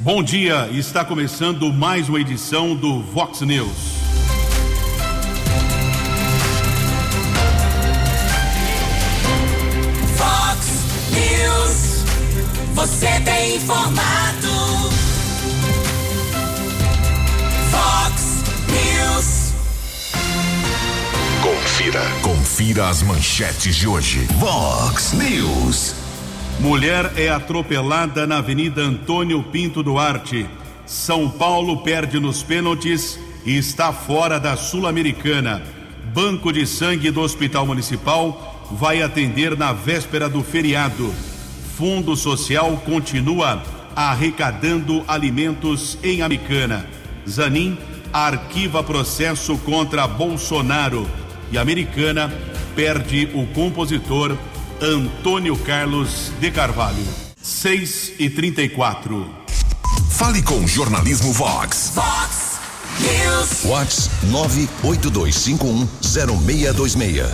Bom dia, está começando mais uma edição do Vox News. Vox News, você tem informado. Vox News. Confira. Confira as manchetes de hoje. Vox News. Mulher é atropelada na Avenida Antônio Pinto Duarte. São Paulo perde nos pênaltis e está fora da Sul-Americana. Banco de Sangue do Hospital Municipal vai atender na véspera do feriado. Fundo Social continua arrecadando alimentos em Americana. Zanin arquiva processo contra Bolsonaro e Americana perde o compositor Antônio Carlos de Carvalho. 6 e 34. Fale com Jornalismo Vox. Vox News. Vox 982510626.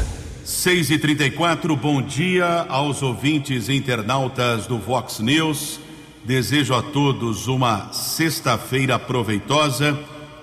6 e 34 bom dia aos ouvintes e internautas do Vox News. Desejo a todos uma sexta-feira proveitosa,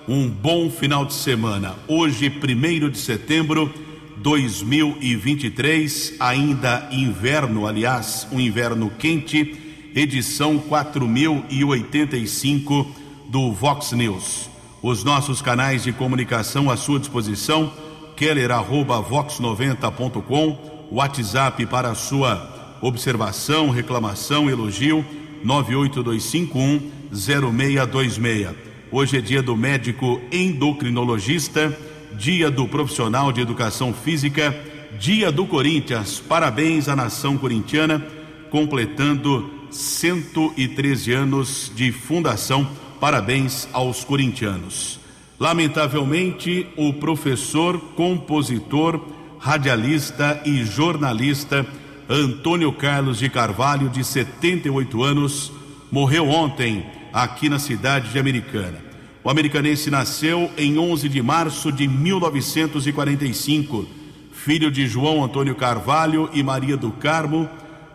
um bom final de semana. Hoje, 1 de setembro 2023, ainda inverno, aliás, um inverno quente, edição 4085 do Vox News. Os nossos canais de comunicação à sua disposição, keller@vox90.com, WhatsApp para sua observação, reclamação, elogio, 982510626. Hoje é dia do médico endocrinologista Dia do Profissional de Educação Física, Dia do Corinthians. Parabéns à nação corintiana, completando 113 anos de fundação. Parabéns aos corintianos. Lamentavelmente, o professor, compositor, radialista e jornalista Antônio Carlos de Carvalho, de 78 anos, morreu ontem aqui na cidade de Americana. O americanense nasceu em 11 de março de 1945. Filho de João Antônio Carvalho e Maria do Carmo,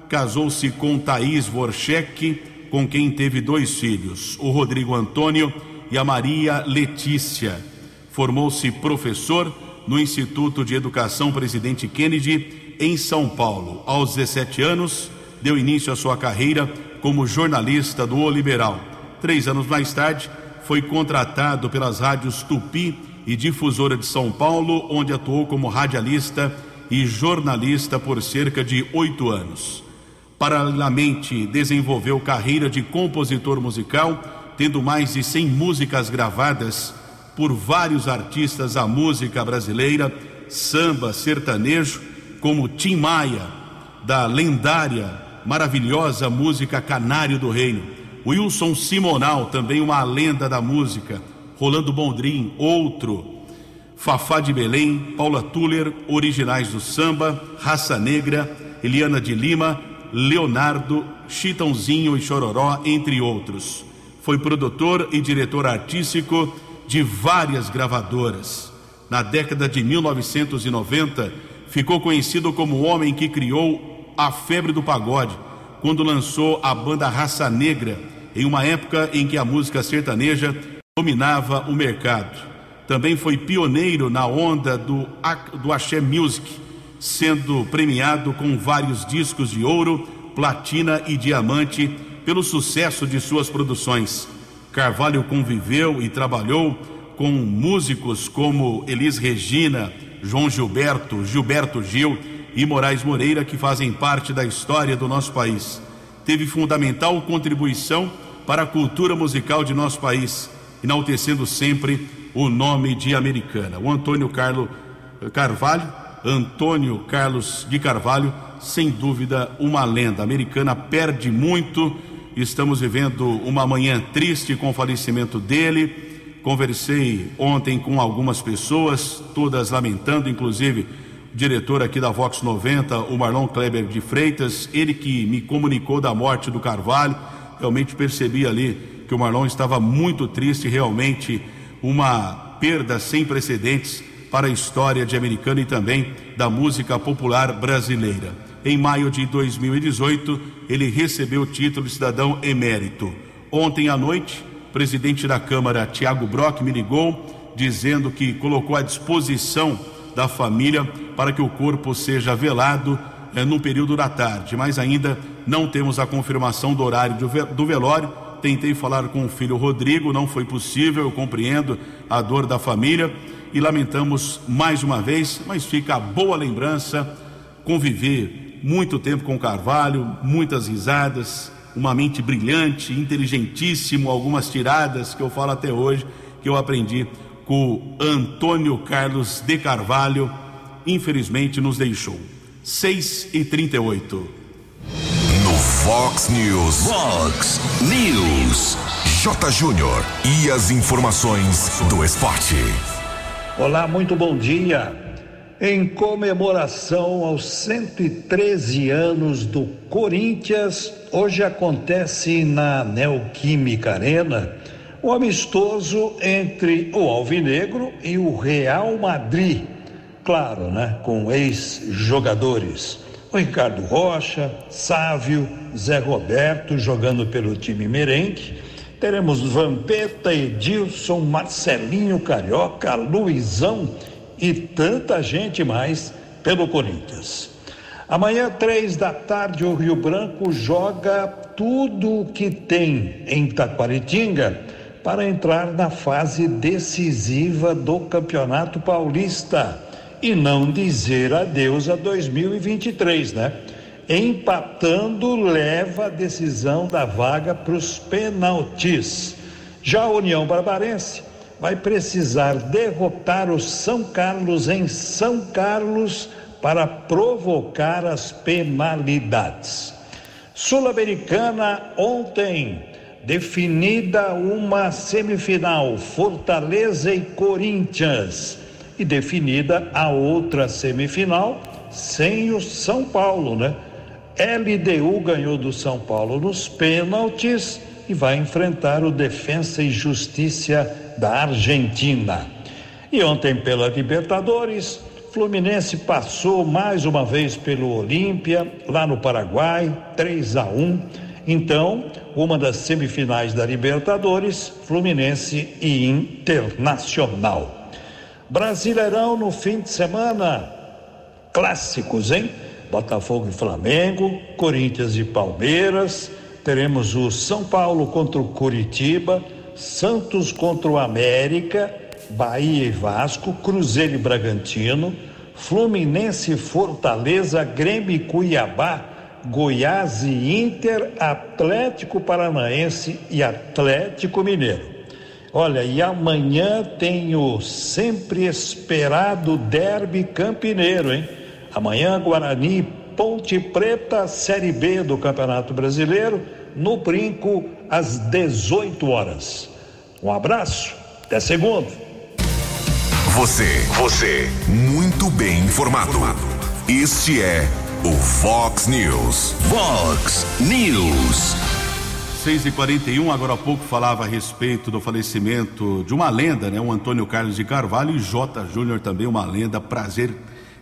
casou-se com Thaís Vorchek, com quem teve dois filhos, o Rodrigo Antônio e a Maria Letícia. Formou-se professor no Instituto de Educação Presidente Kennedy, em São Paulo. Aos 17 anos, deu início à sua carreira como jornalista do O Liberal. Três anos mais tarde, foi contratado pelas rádios Tupi e Difusora de São Paulo, onde atuou como radialista e jornalista por cerca de oito anos. Paralelamente, desenvolveu carreira de compositor musical, tendo mais de 100 músicas gravadas por vários artistas da música brasileira, samba, sertanejo, como Tim Maia, da lendária, maravilhosa música Canário do Reino Wilson Simonal, também uma lenda da música. Rolando Bondrim, outro. Fafá de Belém, Paula Tuller, originais do samba, Raça Negra, Eliana de Lima, Leonardo, Chitãozinho e Chororó, entre outros. Foi produtor e diretor artístico de várias gravadoras. Na década de 1990, ficou conhecido como o homem que criou a febre do pagode, quando lançou a banda Raça Negra em uma época em que a música sertaneja dominava o mercado. Também foi pioneiro na onda do, do Axé Music, sendo premiado com vários discos de ouro, platina e diamante pelo sucesso de suas produções. Carvalho conviveu e trabalhou com músicos como Elis Regina, João Gilberto, Gilberto Gil e Moraes Moreira, que fazem parte da história do nosso país. Teve fundamental contribuição para a cultura musical de nosso país, enaltecendo sempre o nome de Americana. O Antônio Carlos Carvalho, Antônio Carlos de Carvalho, sem dúvida uma lenda. A Americana perde muito. Estamos vivendo uma manhã triste com o falecimento dele. Conversei ontem com algumas pessoas, todas lamentando, inclusive o diretor aqui da Vox 90, o Marlon Kleber de Freitas, ele que me comunicou da morte do Carvalho realmente percebi ali que o Marlon estava muito triste, realmente uma perda sem precedentes para a história de Americana e também da música popular brasileira. Em maio de 2018, ele recebeu o título de cidadão emérito. Ontem à noite, o presidente da Câmara, Tiago Brock, me ligou dizendo que colocou à disposição da família para que o corpo seja velado é, no período da tarde, mas ainda não temos a confirmação do horário do velório. Tentei falar com o filho Rodrigo, não foi possível, eu compreendo a dor da família e lamentamos mais uma vez, mas fica a boa lembrança, conviver muito tempo com Carvalho, muitas risadas, uma mente brilhante, inteligentíssimo, algumas tiradas que eu falo até hoje, que eu aprendi com Antônio Carlos de Carvalho, infelizmente nos deixou. 6 e 38 No Fox News. Fox News. J. Júnior. E as informações do esporte. Olá, muito bom dia. Em comemoração aos 113 anos do Corinthians, hoje acontece na Neoquímica Arena o amistoso entre o Alvinegro e o Real Madrid. Claro, né? Com ex-jogadores. O Ricardo Rocha, Sávio, Zé Roberto jogando pelo time merengue. Teremos Vampeta, Edilson, Marcelinho Carioca, Luizão e tanta gente mais pelo Corinthians. Amanhã, três da tarde, o Rio Branco joga tudo o que tem em Taquaritinga para entrar na fase decisiva do Campeonato Paulista e não dizer adeus a 2023, né? Empatando leva a decisão da vaga para os penaltis. Já a União Barbarense vai precisar derrotar o São Carlos em São Carlos para provocar as penalidades. Sul-Americana ontem definida uma semifinal Fortaleza e Corinthians e definida a outra semifinal sem o São Paulo, né? LDU ganhou do São Paulo nos pênaltis e vai enfrentar o Defensa e Justiça da Argentina. E ontem pela Libertadores, Fluminense passou mais uma vez pelo Olímpia, lá no Paraguai, 3 a 1 então, uma das semifinais da Libertadores, Fluminense e Internacional. Brasileirão no fim de semana, clássicos, hein? Botafogo e Flamengo, Corinthians e Palmeiras, teremos o São Paulo contra o Curitiba, Santos contra o América, Bahia e Vasco, Cruzeiro e Bragantino, Fluminense, Fortaleza, Grêmio e Cuiabá, Goiás e Inter, Atlético Paranaense e Atlético Mineiro. Olha, e amanhã tem o sempre esperado Derby Campineiro, hein? Amanhã, Guarani, Ponte Preta, Série B do Campeonato Brasileiro, no Brinco, às 18 horas. Um abraço, até segundo. Você, você, muito bem informado. Este é o Fox News. Fox News. 6 e 41 agora há pouco falava a respeito do falecimento de uma lenda, né? O Antônio Carlos de Carvalho e J. Júnior também, uma lenda. Prazer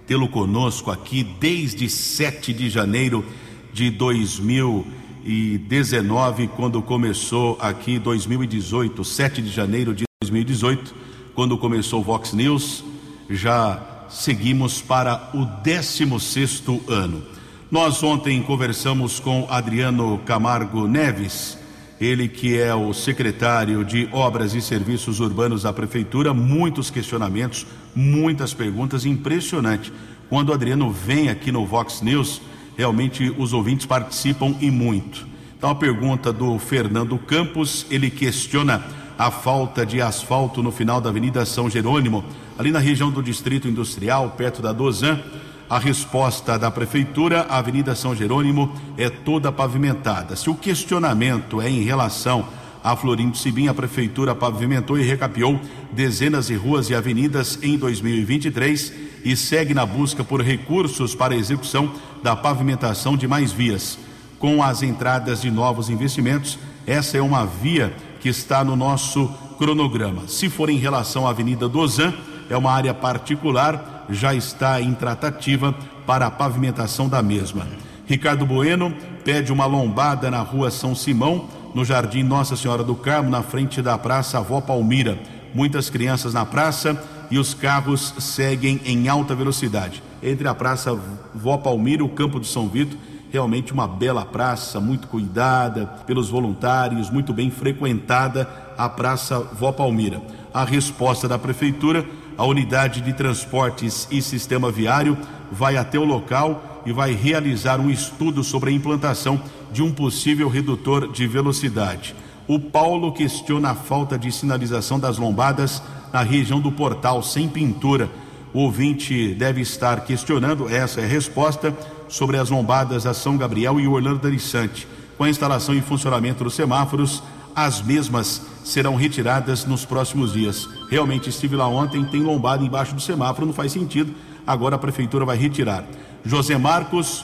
tê-lo conosco aqui desde 7 de janeiro de 2019, quando começou aqui 2018, 7 de janeiro de 2018, quando começou o Vox News. Já seguimos para o 16 ano. Nós ontem conversamos com Adriano Camargo Neves, ele que é o secretário de Obras e Serviços Urbanos da Prefeitura, muitos questionamentos, muitas perguntas, impressionante. Quando o Adriano vem aqui no Vox News, realmente os ouvintes participam e muito. Então a pergunta do Fernando Campos, ele questiona a falta de asfalto no final da Avenida São Jerônimo, ali na região do Distrito Industrial, perto da Dozan. A resposta da Prefeitura, a Avenida São Jerônimo é toda pavimentada. Se o questionamento é em relação a Florindo Sibim, a Prefeitura pavimentou e recapeou dezenas de ruas e avenidas em 2023 e segue na busca por recursos para a execução da pavimentação de mais vias. Com as entradas de novos investimentos, essa é uma via que está no nosso cronograma. Se for em relação à Avenida Dozan, é uma área particular, já está em tratativa para a pavimentação da mesma. Ricardo Bueno pede uma lombada na rua São Simão no Jardim Nossa Senhora do Carmo, na frente da Praça Avó Palmira. Muitas crianças na praça e os carros seguem em alta velocidade. Entre a Praça Vó Palmira e o Campo de São Vito, realmente uma bela praça, muito cuidada pelos voluntários, muito bem frequentada a Praça Vó Palmira. A resposta da Prefeitura, a unidade de transportes e sistema viário vai até o local e vai realizar um estudo sobre a implantação de um possível redutor de velocidade. O Paulo questiona a falta de sinalização das lombadas na região do portal sem pintura. O ouvinte deve estar questionando, essa é a resposta, sobre as lombadas a São Gabriel e Orlando Arissante. Com a instalação e funcionamento dos semáforos, as mesmas serão retiradas nos próximos dias. Realmente estive lá ontem, tem lombada embaixo do semáforo, não faz sentido. Agora a prefeitura vai retirar. José Marcos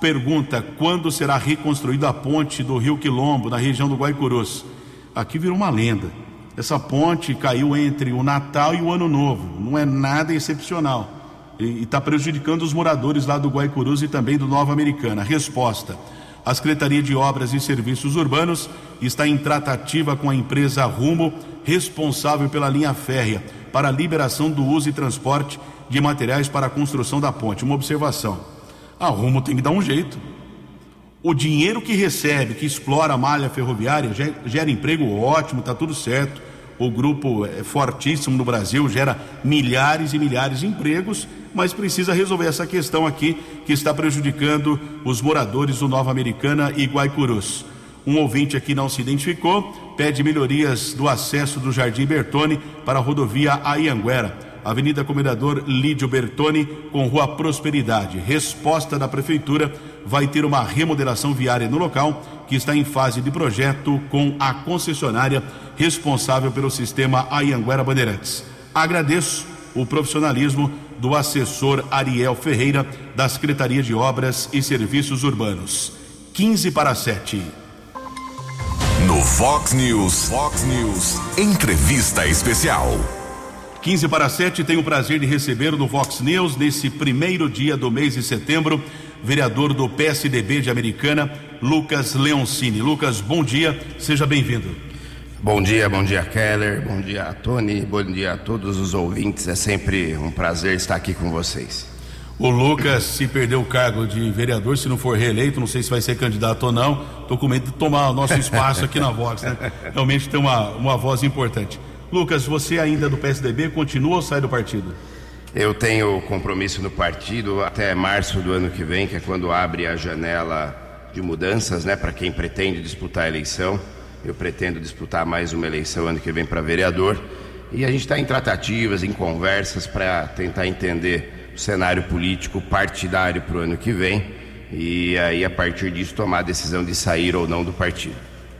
pergunta quando será reconstruída a ponte do Rio Quilombo, na região do Guaicurus. Aqui virou uma lenda. Essa ponte caiu entre o Natal e o Ano Novo. Não é nada excepcional. E está prejudicando os moradores lá do Guaicurus e também do Nova Americana. Resposta: a Secretaria de Obras e Serviços Urbanos está em tratativa com a empresa Rumo, responsável pela linha férrea, para a liberação do uso e transporte de materiais para a construção da ponte. Uma observação: a Rumo tem que dar um jeito. O dinheiro que recebe, que explora a malha ferroviária, gera emprego ótimo, está tudo certo. O grupo é fortíssimo no Brasil, gera milhares e milhares de empregos, mas precisa resolver essa questão aqui que está prejudicando os moradores do Nova Americana e Guaicurus. Um ouvinte aqui não se identificou, pede melhorias do acesso do Jardim Bertone para a rodovia Aianguera. Avenida Comendador Lídio Bertoni com Rua Prosperidade. Resposta da Prefeitura vai ter uma remodelação viária no local que está em fase de projeto com a concessionária responsável pelo sistema Ayanguera Bandeirantes. Agradeço o profissionalismo do assessor Ariel Ferreira da Secretaria de Obras e Serviços Urbanos. 15 para 7. No Fox News, Fox News, entrevista especial. 15 para 7, tenho o prazer de receber no Vox News, nesse primeiro dia do mês de setembro, vereador do PSDB de Americana, Lucas Leoncini. Lucas, bom dia, seja bem-vindo. Bom dia, bom dia, Keller, bom dia, Tony, bom dia a todos os ouvintes. É sempre um prazer estar aqui com vocês. O Lucas, se perder o cargo de vereador, se não for reeleito, não sei se vai ser candidato ou não, estou com medo de tomar o nosso espaço aqui na Vox, né? Realmente tem uma, uma voz importante. Lucas, você ainda do PSDB continua ou sai do partido? Eu tenho compromisso no partido até março do ano que vem, que é quando abre a janela de mudanças, né, para quem pretende disputar a eleição. Eu pretendo disputar mais uma eleição ano que vem para vereador. E a gente está em tratativas, em conversas para tentar entender o cenário político partidário para o ano que vem. E aí, a partir disso, tomar a decisão de sair ou não do partido.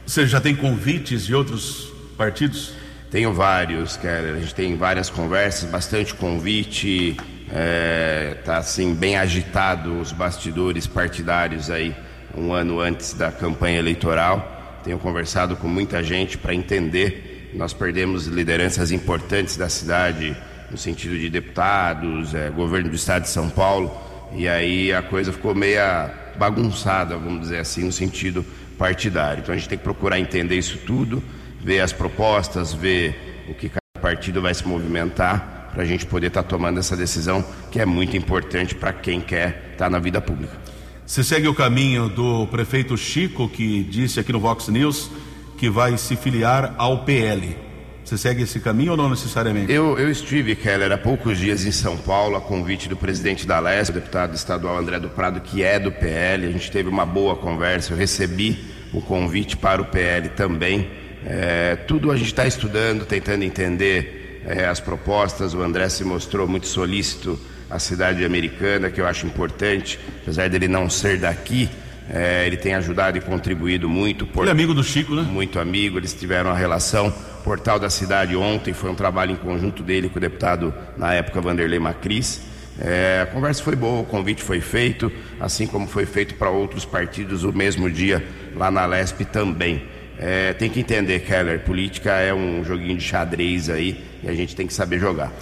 Você já tem convites de outros partidos? Tenho vários, cara. A gente tem várias conversas, bastante convite. É, tá assim bem agitado os bastidores partidários aí um ano antes da campanha eleitoral. Tenho conversado com muita gente para entender. Nós perdemos lideranças importantes da cidade no sentido de deputados, é, governo do estado de São Paulo, e aí a coisa ficou meia bagunçada, vamos dizer assim, no sentido partidário. Então a gente tem que procurar entender isso tudo ver as propostas, ver o que cada partido vai se movimentar para a gente poder estar tá tomando essa decisão que é muito importante para quem quer estar tá na vida pública. Você segue o caminho do prefeito Chico, que disse aqui no Vox News que vai se filiar ao PL. Você segue esse caminho ou não necessariamente? Eu, eu estive, Keller, há poucos dias em São Paulo, a convite do presidente da LES, o deputado estadual André do Prado, que é do PL. A gente teve uma boa conversa, eu recebi o convite para o PL também. É, tudo a gente está estudando, tentando entender é, as propostas. O André se mostrou muito solícito à cidade americana, que eu acho importante, apesar dele não ser daqui. É, ele tem ajudado e contribuído muito. Por... Ele é amigo do Chico, né? Muito amigo, eles tiveram a relação. Portal da Cidade ontem foi um trabalho em conjunto dele com o deputado, na época, Vanderlei Macris. É, a conversa foi boa, o convite foi feito, assim como foi feito para outros partidos o mesmo dia lá na Lesp também. É, tem que entender, Keller, política é um joguinho de xadrez aí e a gente tem que saber jogar.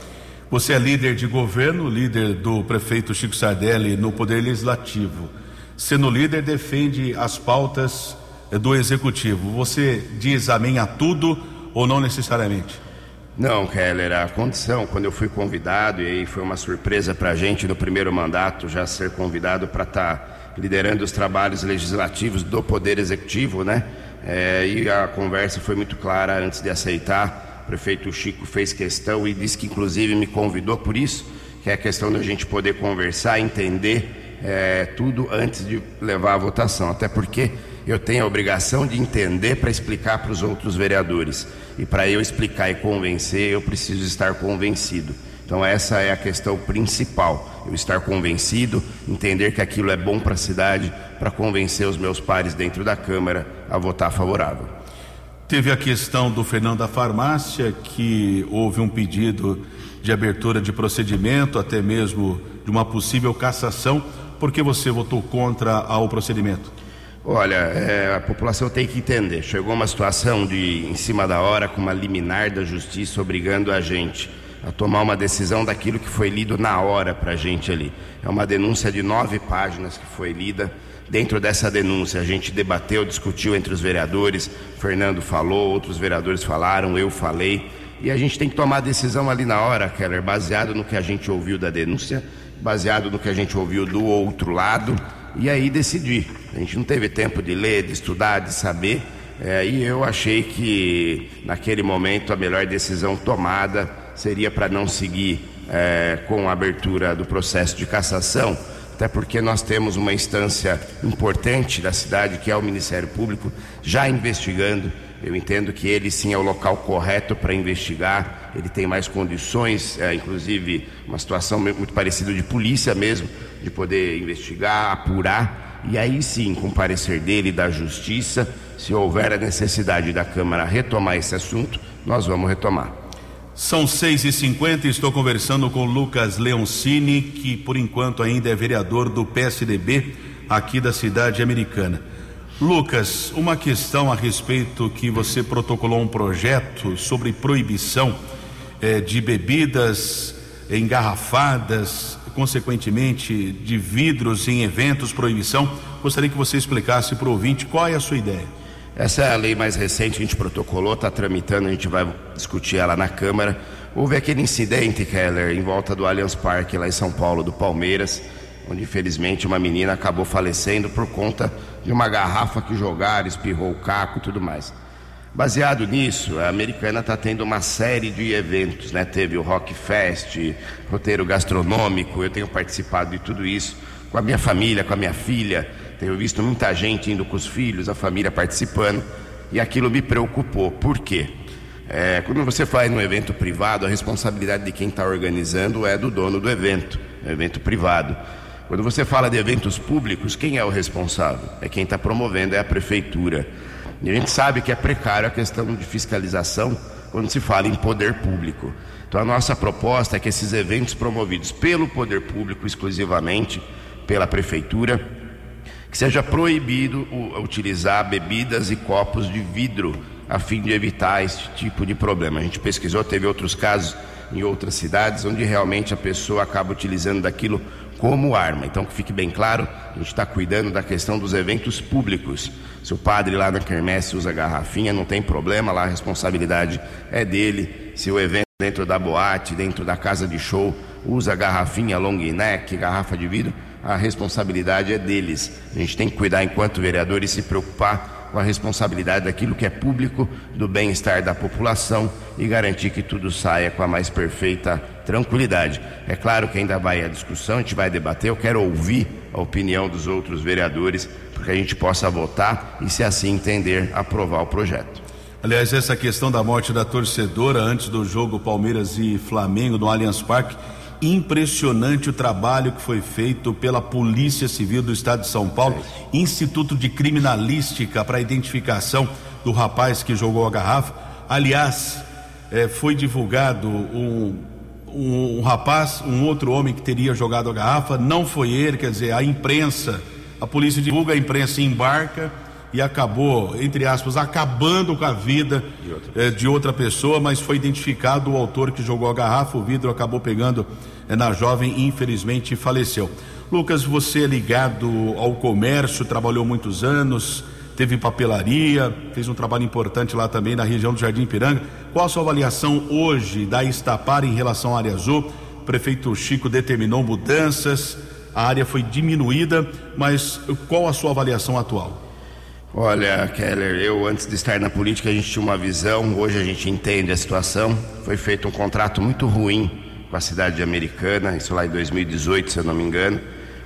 Você é líder de governo, líder do prefeito Chico Sardelli no Poder Legislativo. Sendo líder, defende as pautas eh, do executivo. Você diz amém a tudo ou não necessariamente? Não, Keller, a condição, quando eu fui convidado, e aí foi uma surpresa para a gente no primeiro mandato já ser convidado para estar tá liderando os trabalhos legislativos do Poder Executivo, né? É, e a conversa foi muito clara antes de aceitar. Prefeito Chico fez questão e disse que, inclusive, me convidou por isso, que é a questão da gente poder conversar, entender é, tudo antes de levar a votação. Até porque eu tenho a obrigação de entender para explicar para os outros vereadores. E para eu explicar e convencer, eu preciso estar convencido. Então, essa é a questão principal. Eu estar convencido, entender que aquilo é bom para a cidade, para convencer os meus pares dentro da Câmara a votar favorável. Teve a questão do Fernando da Farmácia, que houve um pedido de abertura de procedimento, até mesmo de uma possível cassação. Por que você votou contra ao procedimento? Olha, é, a população tem que entender. Chegou uma situação de, em cima da hora, com uma liminar da justiça obrigando a gente a tomar uma decisão daquilo que foi lido na hora para a gente ali. É uma denúncia de nove páginas que foi lida. Dentro dessa denúncia, a gente debateu, discutiu entre os vereadores. Fernando falou, outros vereadores falaram, eu falei. E a gente tem que tomar a decisão ali na hora, Keller, baseado no que a gente ouviu da denúncia, baseado no que a gente ouviu do outro lado e aí decidi. A gente não teve tempo de ler, de estudar, de saber. É, e eu achei que naquele momento a melhor decisão tomada seria para não seguir é, com a abertura do processo de cassação, até porque nós temos uma instância importante da cidade, que é o Ministério Público, já investigando. Eu entendo que ele sim é o local correto para investigar, ele tem mais condições, é, inclusive uma situação muito parecida de polícia mesmo, de poder investigar, apurar, e aí sim, com o parecer dele da justiça, se houver a necessidade da Câmara retomar esse assunto, nós vamos retomar. São seis e cinquenta, estou conversando com Lucas Leoncini, que por enquanto ainda é vereador do PSDB aqui da cidade americana. Lucas, uma questão a respeito que você protocolou um projeto sobre proibição eh, de bebidas engarrafadas consequentemente, de vidros em eventos, proibição. Gostaria que você explicasse para o ouvinte qual é a sua ideia. Essa é a lei mais recente a gente protocolou, está tramitando, a gente vai discutir ela na Câmara. Houve aquele incidente, Keller, em volta do Allianz Parque, lá em São Paulo, do Palmeiras, onde infelizmente uma menina acabou falecendo por conta de uma garrafa que jogaram, espirrou o caco e tudo mais. Baseado nisso, a americana está tendo uma série de eventos, né? Teve o Rock Fest, roteiro gastronômico, eu tenho participado de tudo isso com a minha família, com a minha filha. Tenho visto muita gente indo com os filhos, a família participando, e aquilo me preocupou. Por quê? É, quando você faz um evento privado, a responsabilidade de quem está organizando é do dono do evento, é evento privado. Quando você fala de eventos públicos, quem é o responsável? É quem está promovendo, é a prefeitura. E a gente sabe que é precário a questão de fiscalização quando se fala em poder público. Então a nossa proposta é que esses eventos promovidos pelo poder público exclusivamente, pela prefeitura, que seja proibido utilizar bebidas e copos de vidro a fim de evitar esse tipo de problema. A gente pesquisou, teve outros casos em outras cidades onde realmente a pessoa acaba utilizando daquilo como arma. Então, que fique bem claro, a gente está cuidando da questão dos eventos públicos. Se o padre lá na quermesse usa garrafinha, não tem problema, lá a responsabilidade é dele. Se o evento dentro da boate, dentro da casa de show, usa garrafinha long neck, garrafa de vidro, a responsabilidade é deles. A gente tem que cuidar enquanto vereador e se preocupar com a responsabilidade daquilo que é público, do bem-estar da população e garantir que tudo saia com a mais perfeita tranquilidade. É claro que ainda vai a discussão, a gente vai debater, eu quero ouvir a opinião dos outros vereadores, para que a gente possa votar e, se assim entender, aprovar o projeto. Aliás, essa questão da morte da torcedora antes do jogo Palmeiras e Flamengo no Allianz Parque impressionante o trabalho que foi feito pela Polícia Civil do Estado de São Paulo, Instituto de Criminalística para a identificação do rapaz que jogou a garrafa. Aliás, eh, foi divulgado um, um, um, rapaz, um outro homem que teria jogado a garrafa, não foi ele, quer dizer, a imprensa, a polícia divulga, a imprensa embarca e acabou, entre aspas, acabando com a vida de outra, eh, de outra pessoa, mas foi identificado o autor que jogou a garrafa, o vidro acabou pegando eh, na jovem e infelizmente faleceu. Lucas, você é ligado ao comércio, trabalhou muitos anos, teve papelaria, fez um trabalho importante lá também na região do Jardim Piranga. Qual a sua avaliação hoje da Estapar em relação à área azul? O prefeito Chico determinou mudanças, a área foi diminuída, mas qual a sua avaliação atual? Olha, Keller, eu antes de estar na política a gente tinha uma visão, hoje a gente entende a situação. Foi feito um contrato muito ruim com a cidade de Americana, isso lá em 2018, se eu não me engano.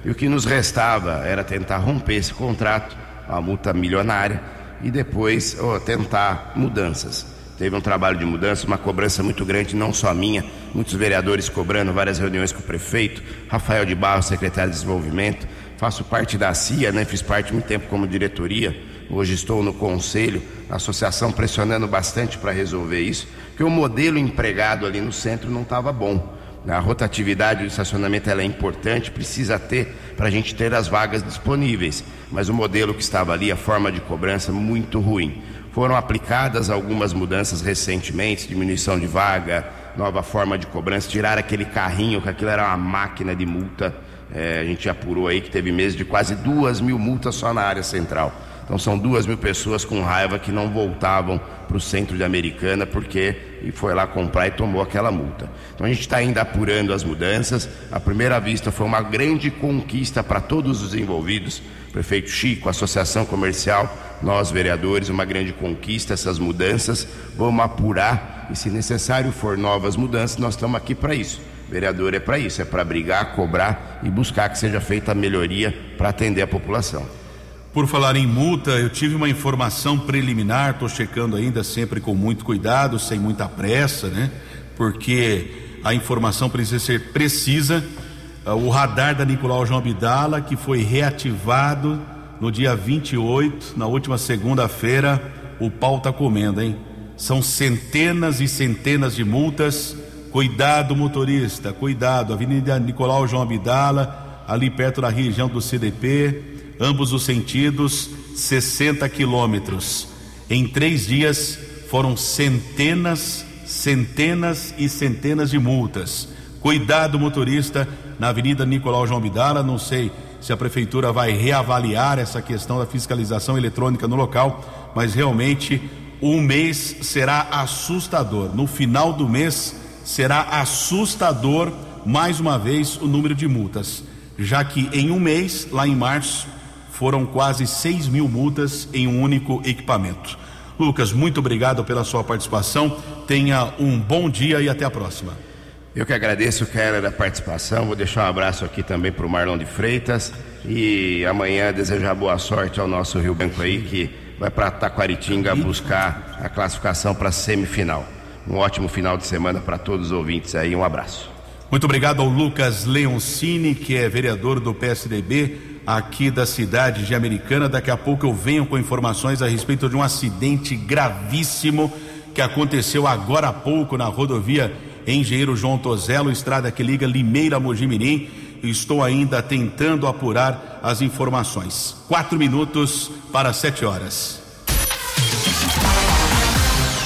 E o que nos restava era tentar romper esse contrato, uma multa milionária, e depois oh, tentar mudanças. Teve um trabalho de mudança, uma cobrança muito grande, não só minha, muitos vereadores cobrando, várias reuniões com o prefeito, Rafael de Barros, secretário de Desenvolvimento, faço parte da CIA, né? fiz parte muito tempo como diretoria Hoje estou no conselho, a associação pressionando bastante para resolver isso, porque o modelo empregado ali no centro não estava bom. A rotatividade do estacionamento é importante, precisa ter para a gente ter as vagas disponíveis. Mas o modelo que estava ali, a forma de cobrança, muito ruim. Foram aplicadas algumas mudanças recentemente, diminuição de vaga, nova forma de cobrança, tirar aquele carrinho, que aquilo era uma máquina de multa. É, a gente apurou aí que teve meses de quase duas mil multas só na área central. Então são duas mil pessoas com raiva que não voltavam para o centro de Americana porque e foi lá comprar e tomou aquela multa. Então a gente está ainda apurando as mudanças. A primeira vista foi uma grande conquista para todos os envolvidos. Prefeito Chico, Associação Comercial, nós vereadores, uma grande conquista essas mudanças. Vamos apurar e se necessário for novas mudanças, nós estamos aqui para isso. vereador é para isso, é para brigar, cobrar e buscar que seja feita a melhoria para atender a população. Por falar em multa, eu tive uma informação preliminar, estou checando ainda sempre com muito cuidado, sem muita pressa, né? Porque a informação precisa ser precisa. Ah, o radar da Nicolau João Abdala, que foi reativado no dia 28, na última segunda-feira, o pau está comendo, hein? São centenas e centenas de multas. Cuidado, motorista, cuidado. Avenida Nicolau João Abdala, ali perto da região do CDP ambos os sentidos, 60 quilômetros. Em três dias foram centenas, centenas e centenas de multas. Cuidado, motorista, na Avenida Nicolau João Bidala. Não sei se a prefeitura vai reavaliar essa questão da fiscalização eletrônica no local, mas realmente um mês será assustador. No final do mês será assustador mais uma vez o número de multas, já que em um mês, lá em março, foram quase 6 mil multas em um único equipamento. Lucas, muito obrigado pela sua participação. Tenha um bom dia e até a próxima. Eu que agradeço, Keller, a participação. Vou deixar um abraço aqui também para o Marlon de Freitas. E amanhã desejar boa sorte ao nosso Rio Branco aí, que vai para Taquaritinga buscar a classificação para a semifinal. Um ótimo final de semana para todos os ouvintes aí. Um abraço. Muito obrigado ao Lucas Leoncini, que é vereador do PSDB aqui da cidade de Americana. Daqui a pouco eu venho com informações a respeito de um acidente gravíssimo que aconteceu agora há pouco na rodovia Engenheiro João Tozelo, estrada que liga Limeira a Mojimirim. Estou ainda tentando apurar as informações. Quatro minutos para sete horas.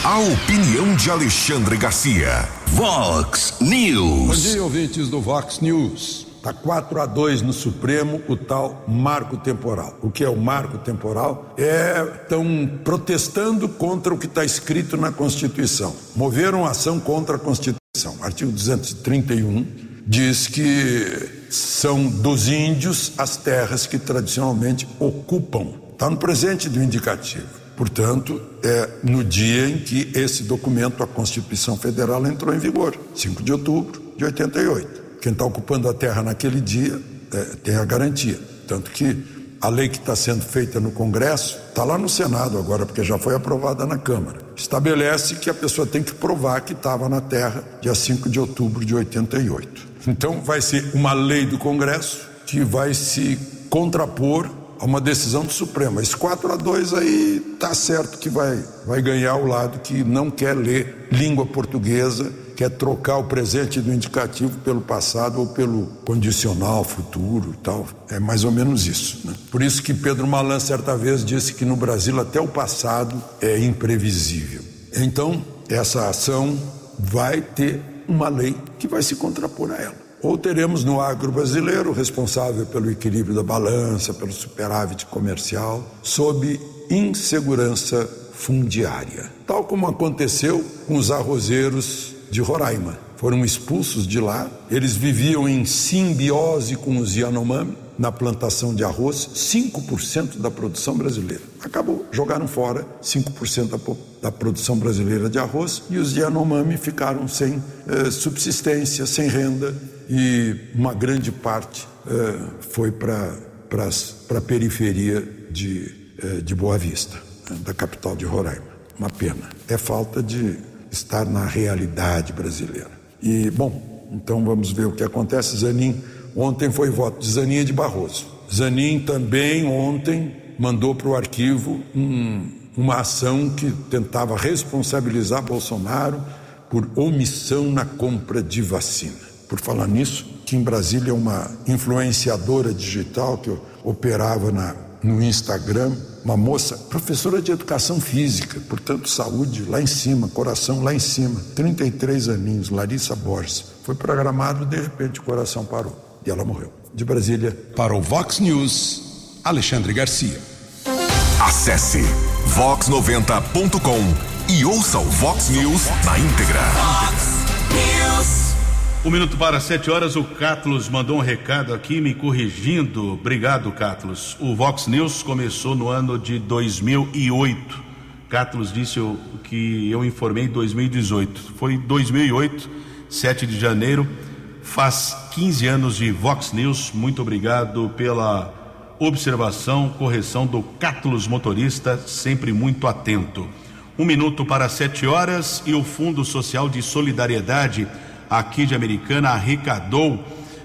A opinião de Alexandre Garcia. Vox News. Bom dia, ouvintes do Vox News. Está 4 a 2 no Supremo o tal marco temporal. O que é o marco temporal? É estão protestando contra o que está escrito na Constituição. Moveram ação contra a Constituição. Artigo 231 diz que são dos índios as terras que tradicionalmente ocupam. Está no presente do indicativo. Portanto, é no dia em que esse documento, a Constituição Federal, entrou em vigor, 5 de outubro de 88. Quem está ocupando a terra naquele dia é, tem a garantia. Tanto que a lei que está sendo feita no Congresso está lá no Senado agora, porque já foi aprovada na Câmara. Estabelece que a pessoa tem que provar que estava na terra dia 5 de outubro de 88. Então vai ser uma lei do Congresso que vai se contrapor a uma decisão do Supremo. Esse 4 a 2 aí tá certo que vai, vai ganhar o lado que não quer ler língua portuguesa quer trocar o presente do indicativo pelo passado ou pelo condicional futuro e tal. É mais ou menos isso. Né? Por isso que Pedro Malan certa vez disse que no Brasil até o passado é imprevisível. Então, essa ação vai ter uma lei que vai se contrapor a ela. Ou teremos no agro brasileiro responsável pelo equilíbrio da balança, pelo superávit comercial, sob insegurança fundiária, tal como aconteceu com os arrozeiros de Roraima. Foram expulsos de lá, eles viviam em simbiose com os Yanomami na plantação de arroz, 5% da produção brasileira. Acabou, jogaram fora 5% da, da produção brasileira de arroz e os Yanomami ficaram sem eh, subsistência, sem renda e uma grande parte eh, foi para a periferia de, eh, de Boa Vista, né, da capital de Roraima. Uma pena. É falta de estar na realidade brasileira. E, bom, então vamos ver o que acontece. Zanin, ontem foi voto de Zanin e de Barroso. Zanin também ontem mandou para o arquivo um, uma ação que tentava responsabilizar Bolsonaro por omissão na compra de vacina. Por falar nisso, que em Brasília uma influenciadora digital que operava na, no Instagram uma moça, professora de educação física, portanto, saúde lá em cima, coração lá em cima, 33 aninhos, Larissa Borges. Foi programado, de repente o coração parou e ela morreu. De Brasília. Para o Vox News, Alexandre Garcia. Acesse vox90.com e ouça o Vox News na íntegra. Vox. Um minuto para sete horas, o Catlos mandou um recado aqui me corrigindo. Obrigado, Catlos. O Vox News começou no ano de 2008. Catlos disse o que eu informei em 2018. Foi 2008, 7 de janeiro. Faz 15 anos de Vox News. Muito obrigado pela observação, correção do Catlos Motorista, sempre muito atento. Um minuto para sete horas e o Fundo Social de Solidariedade aqui de Americana arrecadou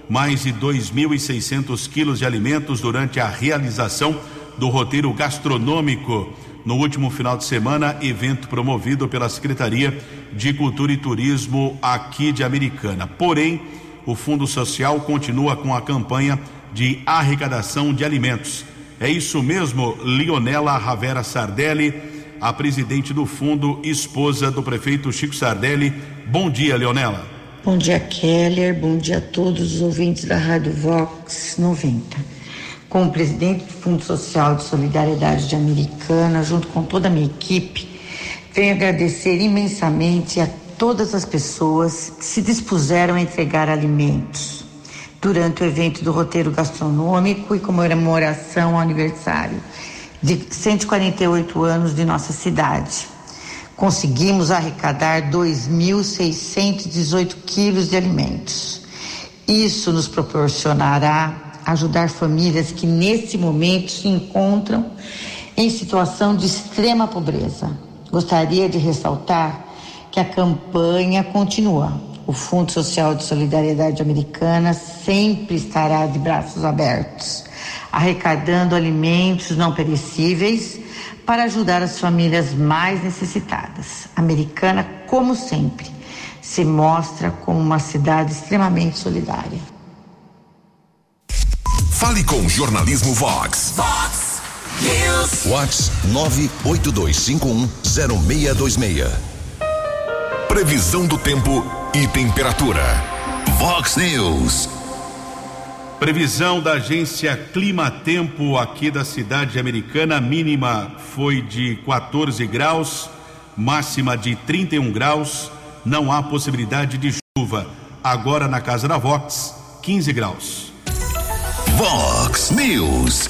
mais de 2.600 quilos de alimentos durante a realização do roteiro gastronômico no último final de semana, evento promovido pela Secretaria de Cultura e Turismo aqui de Americana. Porém, o Fundo Social continua com a campanha de arrecadação de alimentos. É isso mesmo, Leonela Ravera Sardelli, a presidente do fundo, esposa do prefeito Chico Sardelli. Bom dia, Leonela. Bom dia, Keller. Bom dia a todos os ouvintes da Rádio Vox 90. Como presidente do Fundo Social de Solidariedade de Americana, junto com toda a minha equipe, venho agradecer imensamente a todas as pessoas que se dispuseram a entregar alimentos durante o evento do roteiro gastronômico e comemoração ao aniversário de 148 anos de nossa cidade conseguimos arrecadar 2.618 quilos de alimentos. Isso nos proporcionará ajudar famílias que nesse momento se encontram em situação de extrema pobreza. Gostaria de ressaltar que a campanha continua. O Fundo Social de Solidariedade Americana sempre estará de braços abertos, arrecadando alimentos não perecíveis para ajudar as famílias mais necessitadas. Americana, como sempre, se mostra como uma cidade extremamente solidária. Fale com o Jornalismo Vox. Vox News. Vox 982510626. Previsão do tempo e temperatura. Vox News. Previsão da agência Clima Tempo aqui da cidade americana, mínima foi de 14 graus, máxima de 31 graus, não há possibilidade de chuva. Agora na casa da Vox, 15 graus. Vox News.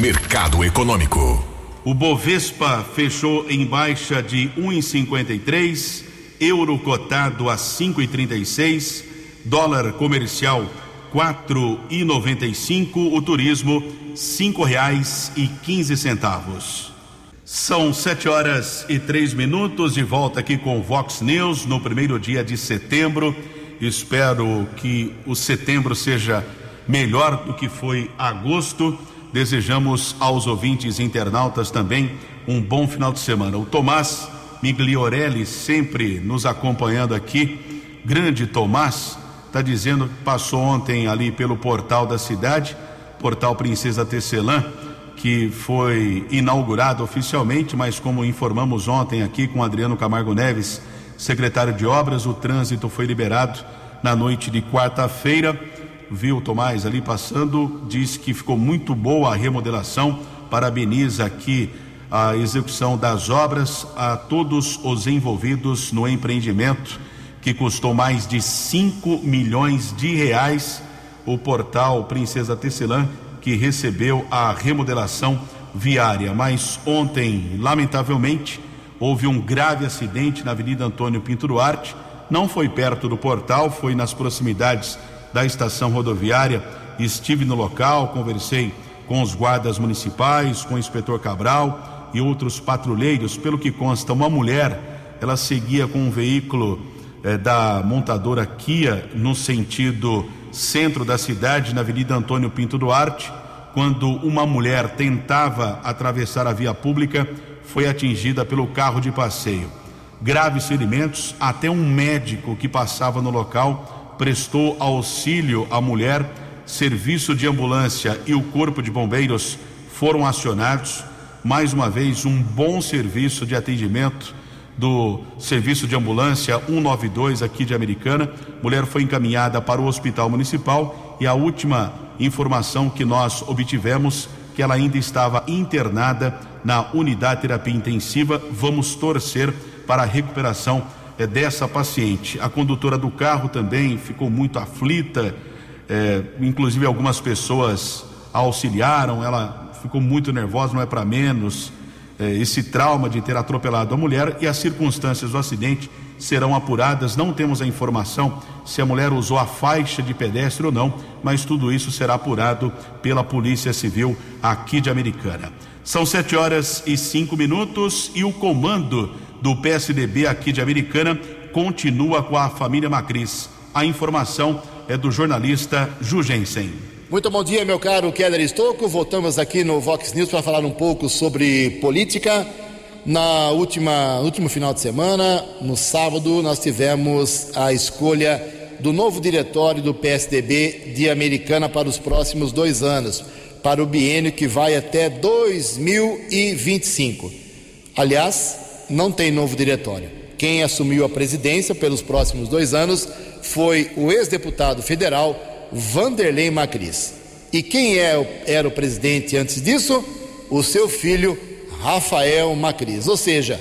Mercado Econômico. O Bovespa fechou em baixa de 1,53, euro cotado a 5,36, dólar comercial quatro e noventa e cinco, o turismo cinco reais e quinze centavos. São sete horas e três minutos de volta aqui com o Vox News no primeiro dia de setembro. Espero que o setembro seja melhor do que foi agosto. Desejamos aos ouvintes internautas também um bom final de semana. O Tomás Migliorelli sempre nos acompanhando aqui. Grande Tomás, está dizendo que passou ontem ali pelo portal da cidade, portal Princesa Tecelã, que foi inaugurado oficialmente, mas como informamos ontem aqui com Adriano Camargo Neves, secretário de obras, o trânsito foi liberado na noite de quarta-feira. Viu Tomás ali passando, diz que ficou muito boa a remodelação, parabeniza aqui a execução das obras a todos os envolvidos no empreendimento que custou mais de 5 milhões de reais. O portal Princesa Tecelã que recebeu a remodelação viária. Mas ontem, lamentavelmente, houve um grave acidente na Avenida Antônio Pinto Duarte. Não foi perto do portal, foi nas proximidades da estação rodoviária. Estive no local, conversei com os guardas municipais, com o inspetor Cabral e outros patrulheiros. Pelo que consta, uma mulher, ela seguia com um veículo eh, da montadora Kia no sentido centro da cidade, na Avenida Antônio Pinto Duarte, quando uma mulher tentava atravessar a via pública, foi atingida pelo carro de passeio. Graves ferimentos, até um médico que passava no local prestou auxílio à mulher. Serviço de ambulância e o Corpo de Bombeiros foram acionados. Mais uma vez, um bom serviço de atendimento do Serviço de Ambulância 192 aqui de Americana. Mulher foi encaminhada para o Hospital Municipal e a última informação que nós obtivemos que ela ainda estava internada na unidade de terapia intensiva. Vamos torcer para a recuperação é, dessa paciente. A condutora do carro também ficou muito aflita, é, inclusive algumas pessoas auxiliaram. Ela ficou muito nervosa, não é para menos. É, esse trauma de ter atropelado a mulher e as circunstâncias do acidente serão apuradas. Não temos a informação se a mulher usou a faixa de pedestre ou não, mas tudo isso será apurado pela Polícia Civil aqui de Americana. São sete horas e cinco minutos e o comando do PSDB aqui de Americana continua com a família Macris. A informação é do jornalista Jugensen. Muito bom dia, meu caro Keller Estocco. Voltamos aqui no Vox News para falar um pouco sobre política. Na última último final de semana, no sábado, nós tivemos a escolha do novo diretório do PSDB de Americana para os próximos dois anos, para o biênio que vai até 2025. Aliás, não tem novo diretório. Quem assumiu a presidência pelos próximos dois anos foi o ex-deputado federal Vanderlei Macris. E quem é, era o presidente antes disso? O seu filho Rafael Macris. Ou seja,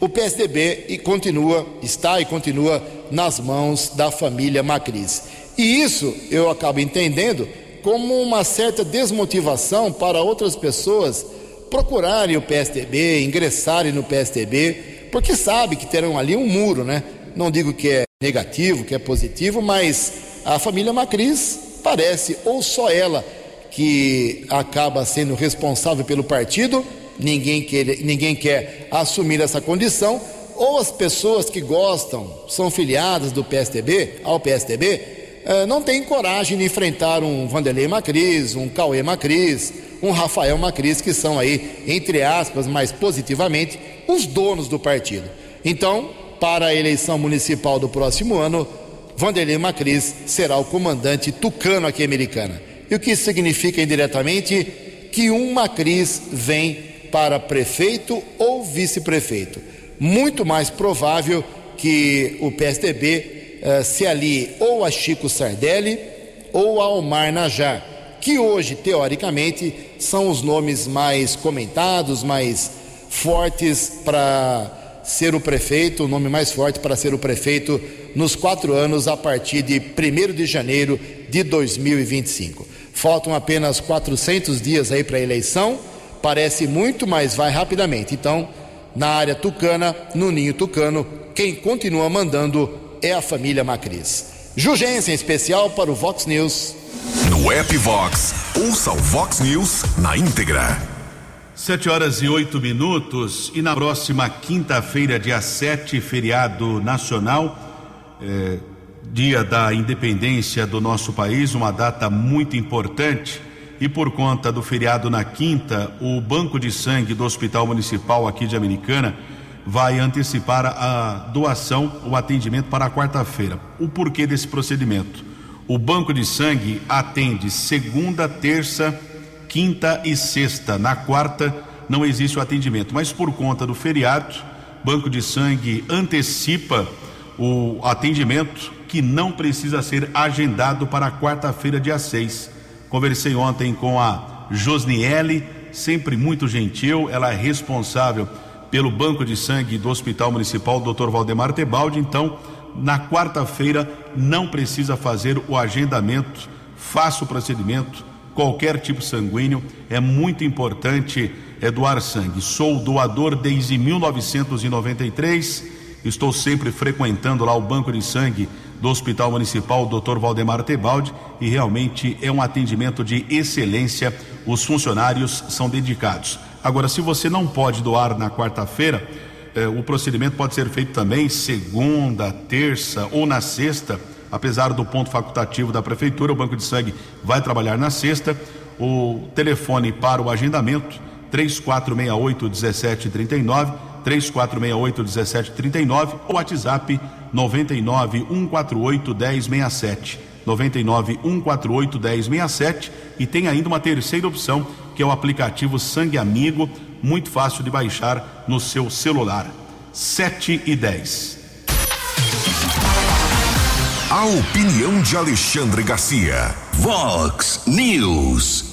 o PSDB e continua, está e continua nas mãos da família Macris. E isso eu acabo entendendo como uma certa desmotivação para outras pessoas procurarem o PSDB, ingressarem no PSDB, porque sabe que terão ali um muro, né? Não digo que é negativo, que é positivo, mas a família Macris parece ou só ela que acaba sendo responsável pelo partido ninguém quer, ninguém quer assumir essa condição, ou as pessoas que gostam, são filiadas do PSDB, ao PSDB, eh, não têm coragem de enfrentar um Vanderlei Macris, um Cauê Macris, um Rafael Macris, que são aí, entre aspas, mais positivamente, os donos do partido. Então, para a eleição municipal do próximo ano, Vanderlei Macris será o comandante tucano aqui americana. E o que significa indiretamente? Que um Macris vem para prefeito ou vice-prefeito. Muito mais provável que o PSDB eh, se alie ou a Chico Sardelli ou a Omar Najar, que hoje, teoricamente, são os nomes mais comentados, mais fortes para ser o prefeito, o nome mais forte para ser o prefeito nos quatro anos a partir de 1 de janeiro de 2025. Faltam apenas 400 dias aí para a eleição Parece muito, mas vai rapidamente. Então, na área tucana, no ninho tucano, quem continua mandando é a família Macris. Jugensen especial para o Vox News. No app Vox, ouça o Vox News na íntegra. Sete horas e oito minutos e na próxima quinta-feira, dia 7, feriado nacional, é, dia da independência do nosso país, uma data muito importante e por conta do feriado na quinta, o banco de sangue do Hospital Municipal aqui de Americana vai antecipar a doação, o atendimento para a quarta-feira. O porquê desse procedimento? O banco de sangue atende segunda, terça, quinta e sexta. Na quarta não existe o atendimento, mas por conta do feriado, banco de sangue antecipa o atendimento que não precisa ser agendado para quarta-feira, dia 6. Conversei ontem com a Josniele, sempre muito gentil, ela é responsável pelo banco de sangue do Hospital Municipal Dr. Valdemar Tebaldi, então na quarta-feira não precisa fazer o agendamento, faça o procedimento, qualquer tipo sanguíneo, é muito importante é doar sangue. Sou doador desde 1993, estou sempre frequentando lá o banco de sangue do Hospital Municipal Dr. Valdemar Tebaldi e realmente é um atendimento de excelência. Os funcionários são dedicados. Agora, se você não pode doar na quarta-feira, eh, o procedimento pode ser feito também segunda, terça ou na sexta. Apesar do ponto facultativo da prefeitura, o banco de sangue vai trabalhar na sexta. O telefone para o agendamento 3468 1739 3468 1739 ou WhatsApp 99 148 1067. 99 148 1067 e tem ainda uma terceira opção que é o aplicativo Sangue Amigo, muito fácil de baixar no seu celular. 7 e 10. A opinião de Alexandre Garcia. Vox News.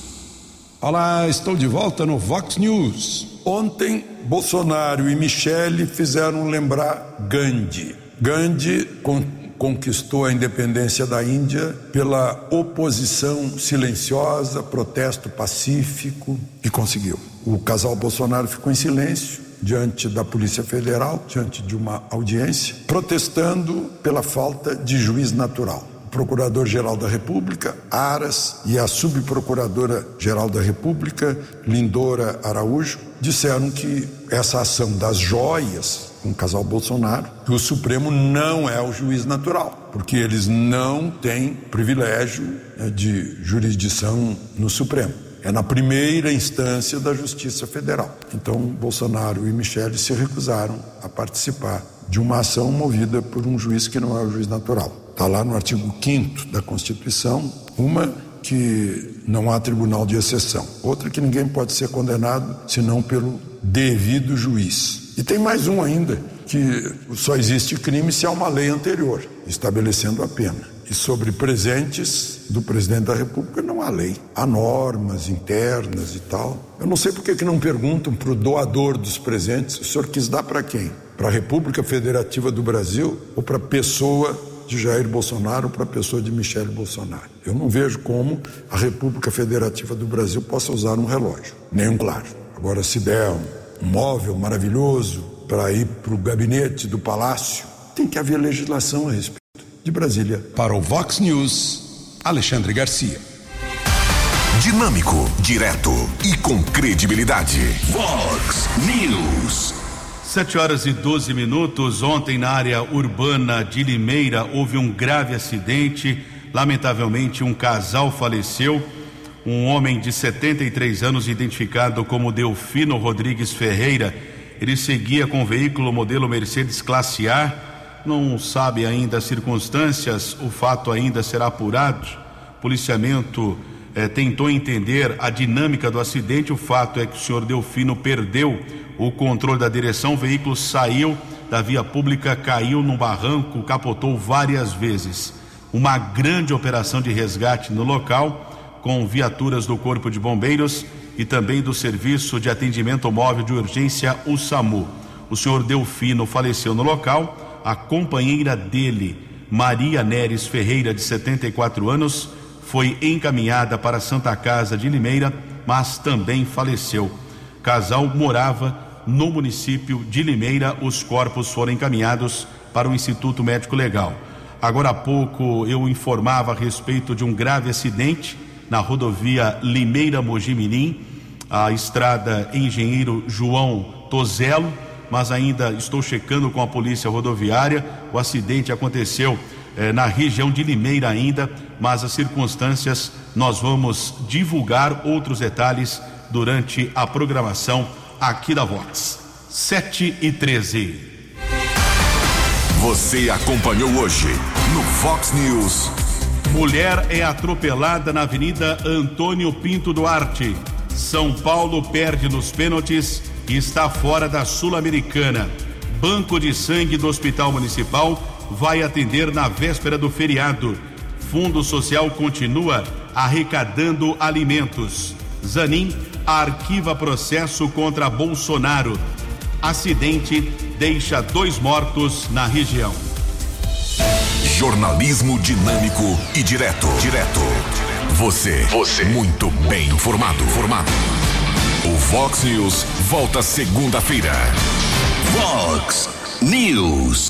Olá, estou de volta no Vox News. Ontem, Bolsonaro e Michele fizeram lembrar Gandhi. Gandhi con conquistou a independência da Índia pela oposição silenciosa, protesto pacífico e conseguiu. O casal Bolsonaro ficou em silêncio diante da Polícia Federal, diante de uma audiência, protestando pela falta de juiz natural. Procurador-Geral da República, Aras, e a Subprocuradora-Geral da República, Lindora Araújo, disseram que essa ação das joias com o casal Bolsonaro, que o Supremo não é o juiz natural, porque eles não têm privilégio né, de jurisdição no Supremo. É na primeira instância da Justiça Federal. Então, Bolsonaro e Michele se recusaram a participar de uma ação movida por um juiz que não é o juiz natural. Está lá no artigo 5 da Constituição, uma que não há tribunal de exceção, outra que ninguém pode ser condenado senão pelo devido juiz. E tem mais um ainda, que só existe crime se há uma lei anterior estabelecendo a pena. E sobre presentes do presidente da República não há lei. Há normas internas e tal. Eu não sei por que não perguntam para o doador dos presentes: o senhor quis dar para quem? Para a República Federativa do Brasil ou para a pessoa de Jair Bolsonaro para a pessoa de Michele Bolsonaro. Eu não vejo como a República Federativa do Brasil possa usar um relógio, nem um claro. Agora, se der um móvel maravilhoso para ir para o gabinete do palácio, tem que haver legislação a respeito. De Brasília. Para o Vox News, Alexandre Garcia. Dinâmico, direto e com credibilidade. Vox News. Sete horas e 12 minutos. Ontem, na área urbana de Limeira, houve um grave acidente. Lamentavelmente, um casal faleceu. Um homem de 73 anos, identificado como Delfino Rodrigues Ferreira, ele seguia com o veículo modelo Mercedes Classe A. Não sabe ainda as circunstâncias, o fato ainda será apurado. Policiamento eh, tentou entender a dinâmica do acidente. O fato é que o senhor Delfino perdeu o controle da direção, o veículo saiu da via pública, caiu num barranco, capotou várias vezes. Uma grande operação de resgate no local, com viaturas do Corpo de Bombeiros e também do Serviço de Atendimento Móvel de Urgência, o SAMU. O senhor Delfino faleceu no local, a companheira dele, Maria Neres Ferreira, de 74 anos, foi encaminhada para a Santa Casa de Limeira, mas também faleceu. Casal morava no município de Limeira. Os corpos foram encaminhados para o Instituto Médico Legal. Agora há pouco eu informava a respeito de um grave acidente na rodovia Limeira-Mojimirim, a estrada Engenheiro João Tozelo, mas ainda estou checando com a polícia rodoviária. O acidente aconteceu eh, na região de Limeira ainda, mas as circunstâncias nós vamos divulgar outros detalhes durante a programação aqui da Vox. 7 e 13. Você acompanhou hoje no Fox News. Mulher é atropelada na Avenida Antônio Pinto Duarte. São Paulo perde nos pênaltis está fora da Sul-Americana. Banco de Sangue do Hospital Municipal vai atender na véspera do feriado. Fundo Social continua arrecadando alimentos. Zanin arquiva processo contra Bolsonaro. Acidente deixa dois mortos na região. Jornalismo dinâmico e direto. Direto. Você. Você. Muito bem informado. Formado. O Vox News volta segunda-feira. Vox News.